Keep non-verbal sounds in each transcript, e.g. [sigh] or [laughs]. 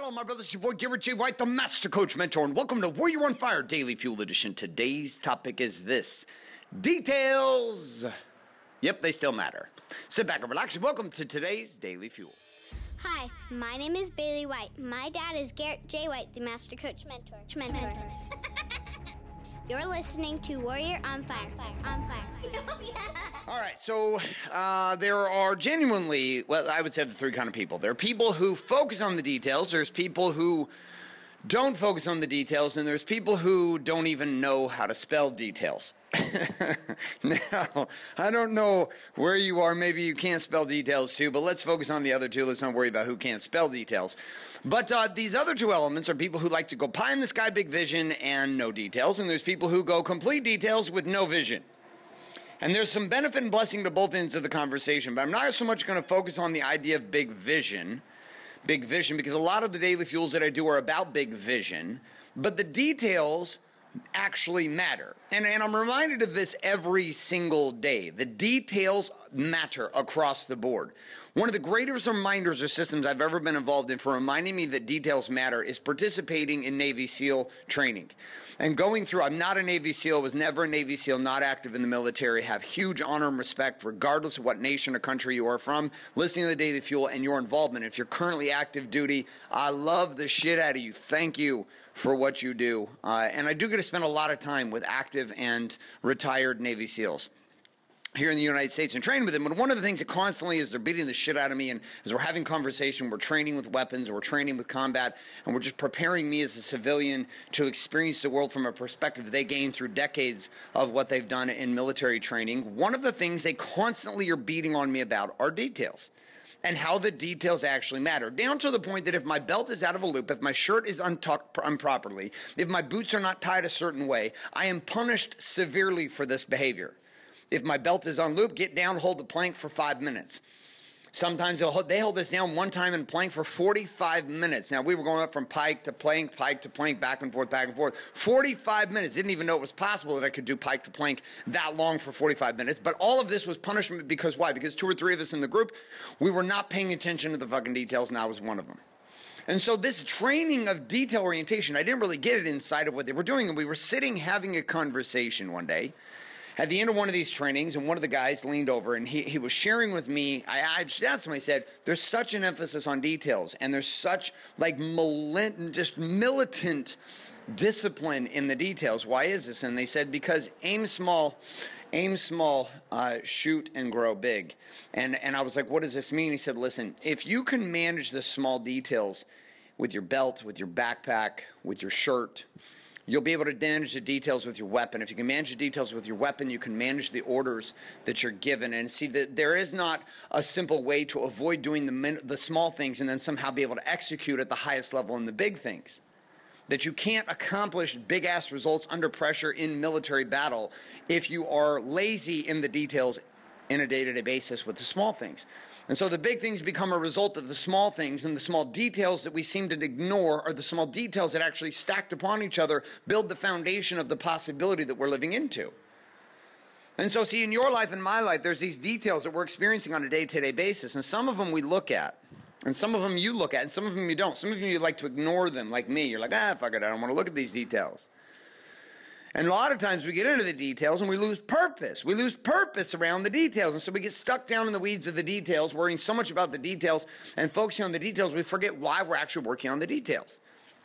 Hello, my brothers. Your boy Garrett J. White, the Master Coach Mentor, and welcome to Warrior on Fire Daily Fuel Edition. Today's topic is this details. Yep, they still matter. Sit back and relax, and welcome to today's Daily Fuel. Hi, my name is Bailey White. My dad is Garrett J. White, the Master Coach Mentor. Mentor. [laughs] [laughs] You're listening to Warrior on Fire. Fire. On Fire. [laughs] All right, so uh, there are genuinely, well, I would say the three kind of people. There are people who focus on the details. There's people who don't focus on the details, and there's people who don't even know how to spell details. [laughs] now, I don't know where you are. Maybe you can't spell details too, but let's focus on the other two. Let's not worry about who can't spell details. But uh, these other two elements are people who like to go pie in the sky, big vision, and no details. And there's people who go complete details with no vision. And there's some benefit and blessing to both ends of the conversation, but I'm not so much going to focus on the idea of big vision. Big vision, because a lot of the daily fuels that I do are about big vision, but the details actually matter. And, and I'm reminded of this every single day. The details matter across the board. One of the greatest reminders or systems I've ever been involved in for reminding me that details matter is participating in Navy SEAL training. And going through, I'm not a Navy SEAL, was never a Navy SEAL, not active in the military, have huge honor and respect regardless of what nation or country you are from, listening to the Daily Fuel and your involvement. If you're currently active duty, I love the shit out of you. Thank you for what you do. Uh, and I do get to spend a lot of time with active and retired Navy SEALs here in the United States and train with them. But one of the things that constantly is they're beating the shit out of me, and as we're having conversation, we're training with weapons, we're training with combat, and we're just preparing me as a civilian to experience the world from a perspective they gained through decades of what they've done in military training. One of the things they constantly are beating on me about are details and how the details actually matter. Down to the point that if my belt is out of a loop, if my shirt is untucked improperly, if my boots are not tied a certain way, I am punished severely for this behavior. If my belt is on loop, get down, hold the plank for five minutes. Sometimes hold, they hold us down one time in plank for 45 minutes. Now, we were going up from pike to plank, pike to plank, back and forth, back and forth. 45 minutes. Didn't even know it was possible that I could do pike to plank that long for 45 minutes. But all of this was punishment because why? Because two or three of us in the group, we were not paying attention to the fucking details, and I was one of them. And so, this training of detail orientation, I didn't really get it inside of what they were doing. And we were sitting having a conversation one day at the end of one of these trainings, and one of the guys leaned over and he, he was sharing with me. I, I just asked him, I said, There's such an emphasis on details, and there's such like militant, just militant discipline in the details. Why is this? And they said, Because aim small. Aim small, uh, shoot and grow big. And, and I was like, what does this mean? He said, listen, if you can manage the small details with your belt, with your backpack, with your shirt, You'll be able to manage the details with your weapon. If you can manage the details with your weapon, you can manage the orders that you're given. And see that there is not a simple way to avoid doing the, min- the small things and then somehow be able to execute at the highest level in the big things. That you can't accomplish big ass results under pressure in military battle if you are lazy in the details in a day to day basis with the small things. And so the big things become a result of the small things, and the small details that we seem to ignore are the small details that actually stacked upon each other build the foundation of the possibility that we're living into. And so, see, in your life and my life, there's these details that we're experiencing on a day to day basis, and some of them we look at. And some of them you look at, and some of them you don't. Some of you like to ignore them, like me. You're like, ah, fuck it, I don't want to look at these details. And a lot of times we get into the details and we lose purpose. We lose purpose around the details. And so we get stuck down in the weeds of the details, worrying so much about the details and focusing on the details, we forget why we're actually working on the details.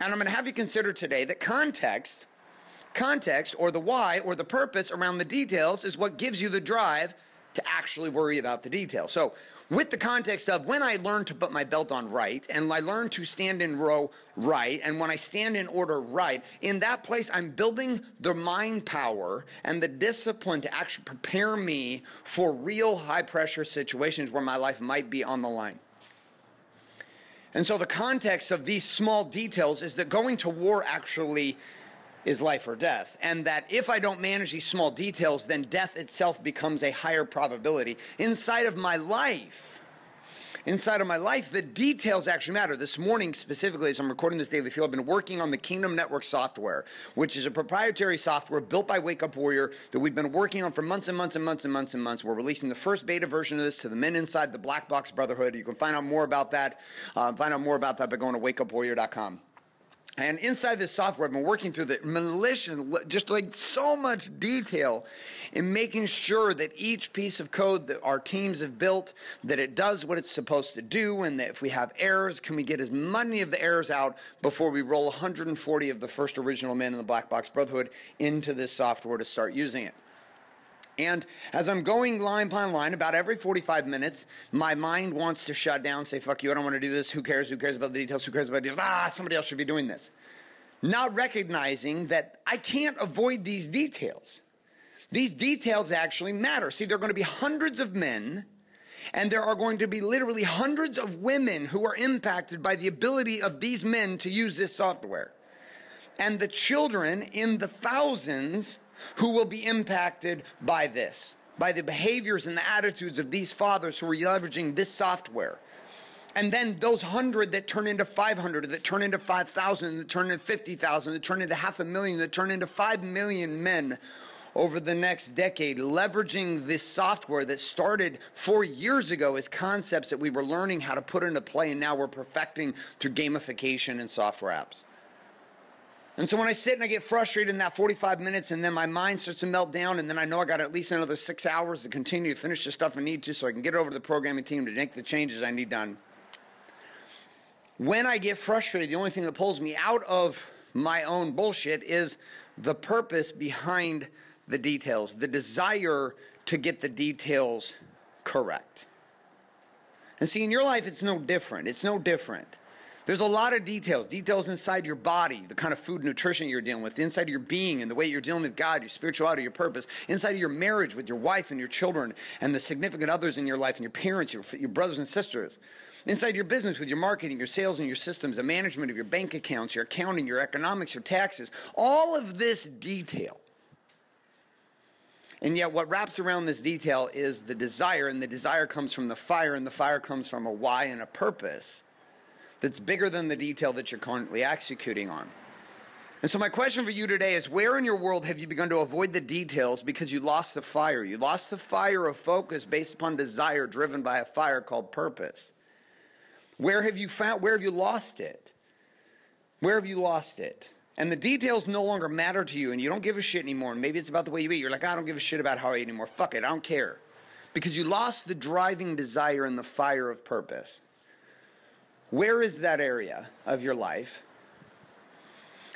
And I'm going to have you consider today that context, context or the why or the purpose around the details is what gives you the drive to actually worry about the details. So, with the context of when I learn to put my belt on right and I learn to stand in row right, and when I stand in order right, in that place, I'm building the mind power and the discipline to actually prepare me for real high pressure situations where my life might be on the line. And so, the context of these small details is that going to war actually is life or death. And that if I don't manage these small details, then death itself becomes a higher probability inside of my life. inside of my life, the details actually matter. This morning, specifically, as I'm recording this daily fuel, I've been working on the Kingdom Network software, which is a proprietary software built by Wake Up Warrior that we've been working on for months and months and months and months and months. We're releasing the first beta version of this to the men inside the Black Box Brotherhood. You can find out more about that. Uh, find out more about that by going to wakeupwarrior.com. And inside this software, I've been working through the malicious, just like so much detail in making sure that each piece of code that our teams have built, that it does what it's supposed to do, and that if we have errors, can we get as many of the errors out before we roll 140 of the first original men in the Black Box Brotherhood into this software to start using it. And as I'm going line by line, about every 45 minutes, my mind wants to shut down, say, fuck you, I don't want to do this. Who cares? Who cares about the details? Who cares about the details? Ah, somebody else should be doing this. Not recognizing that I can't avoid these details. These details actually matter. See, there are going to be hundreds of men, and there are going to be literally hundreds of women who are impacted by the ability of these men to use this software. And the children in the thousands who will be impacted by this, by the behaviors and the attitudes of these fathers who are leveraging this software. And then those hundred that turn into 500, that turn into 5,000, that turn into 50,000, that turn into half a million, that turn into 5 million men over the next decade, leveraging this software that started four years ago as concepts that we were learning how to put into play, and now we're perfecting through gamification and software apps. And so when I sit and I get frustrated in that 45 minutes and then my mind starts to melt down and then I know I got at least another six hours to continue to finish the stuff I need to so I can get over to the programming team to make the changes I need done. When I get frustrated, the only thing that pulls me out of my own bullshit is the purpose behind the details, the desire to get the details correct. And see, in your life, it's no different. It's no different. There's a lot of details, details inside your body, the kind of food and nutrition you're dealing with, inside of your being and the way you're dealing with God, your spirituality, your purpose, inside of your marriage with your wife and your children and the significant others in your life and your parents, your, your brothers and sisters. Inside your business with your marketing, your sales and your systems, the management of your bank accounts, your accounting, your economics, your taxes, all of this detail. And yet, what wraps around this detail is the desire, and the desire comes from the fire, and the fire comes from a why and a purpose that's bigger than the detail that you're currently executing on. And so, my question for you today is where in your world have you begun to avoid the details because you lost the fire? You lost the fire of focus based upon desire driven by a fire called purpose. Where have you found, where have you lost it? Where have you lost it? And the details no longer matter to you and you don't give a shit anymore. And maybe it's about the way you eat. You're like, I don't give a shit about how I eat anymore. Fuck it, I don't care. Because you lost the driving desire and the fire of purpose. Where is that area of your life?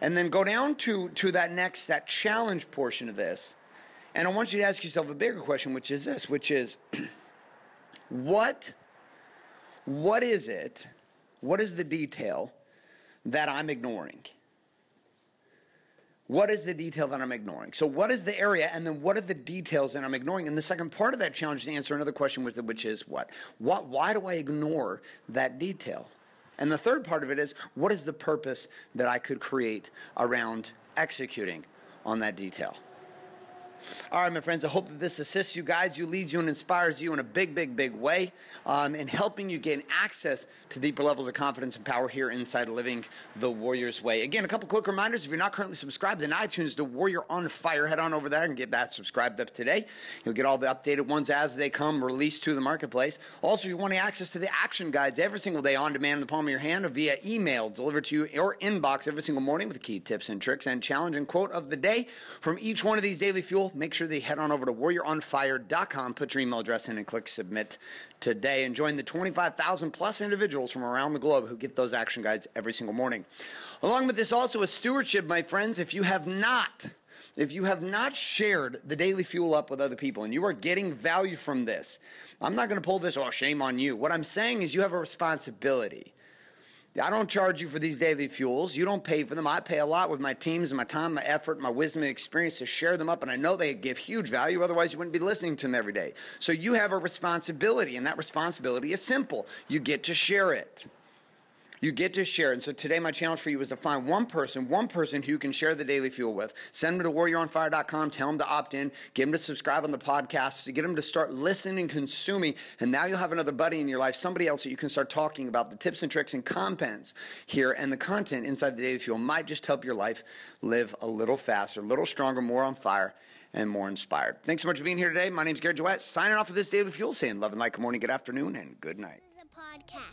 And then go down to, to that next, that challenge portion of this. And I want you to ask yourself a bigger question, which is this, which is [clears throat] what, what is it, what is the detail that I'm ignoring? What is the detail that I'm ignoring? So, what is the area, and then what are the details that I'm ignoring? And the second part of that challenge is to answer another question, which is what? what why do I ignore that detail? And the third part of it is what is the purpose that I could create around executing on that detail? All right, my friends, I hope that this assists you, guides you, leads you, and inspires you in a big, big, big way um, in helping you gain access to deeper levels of confidence and power here inside Living the Warrior's Way. Again, a couple quick reminders. If you're not currently subscribed in iTunes to Warrior on Fire, head on over there and get that subscribed up today. You'll get all the updated ones as they come released to the marketplace. Also, if you want access to the action guides every single day on demand in the palm of your hand or via email delivered to you your inbox every single morning with key tips and tricks and challenge and quote of the day from each one of these daily fuel make sure that you head on over to warrioronfire.com, put your email address in, and click submit today. And join the 25,000 plus individuals from around the globe who get those action guides every single morning. Along with this, also a stewardship, my friends. If you have not, if you have not shared the daily fuel up with other people and you are getting value from this, I'm not going to pull this, oh, shame on you. What I'm saying is you have a responsibility I don't charge you for these daily fuels. You don't pay for them. I pay a lot with my teams and my time, my effort, my wisdom and experience to share them up. And I know they give huge value. Otherwise, you wouldn't be listening to them every day. So you have a responsibility, and that responsibility is simple. You get to share it. You get to share. And so today, my challenge for you is to find one person, one person who you can share the daily fuel with. Send them to warrioronfire.com, tell them to opt in, get them to subscribe on the podcast, to get them to start listening and consuming. And now you'll have another buddy in your life, somebody else that you can start talking about the tips and tricks and contents here. And the content inside the daily fuel might just help your life live a little faster, a little stronger, more on fire and more inspired. Thanks so much for being here today. My name is Garrett J. White, signing off with this Daily Fuel, saying love and light, good morning, good afternoon, and good night. This is a podcast.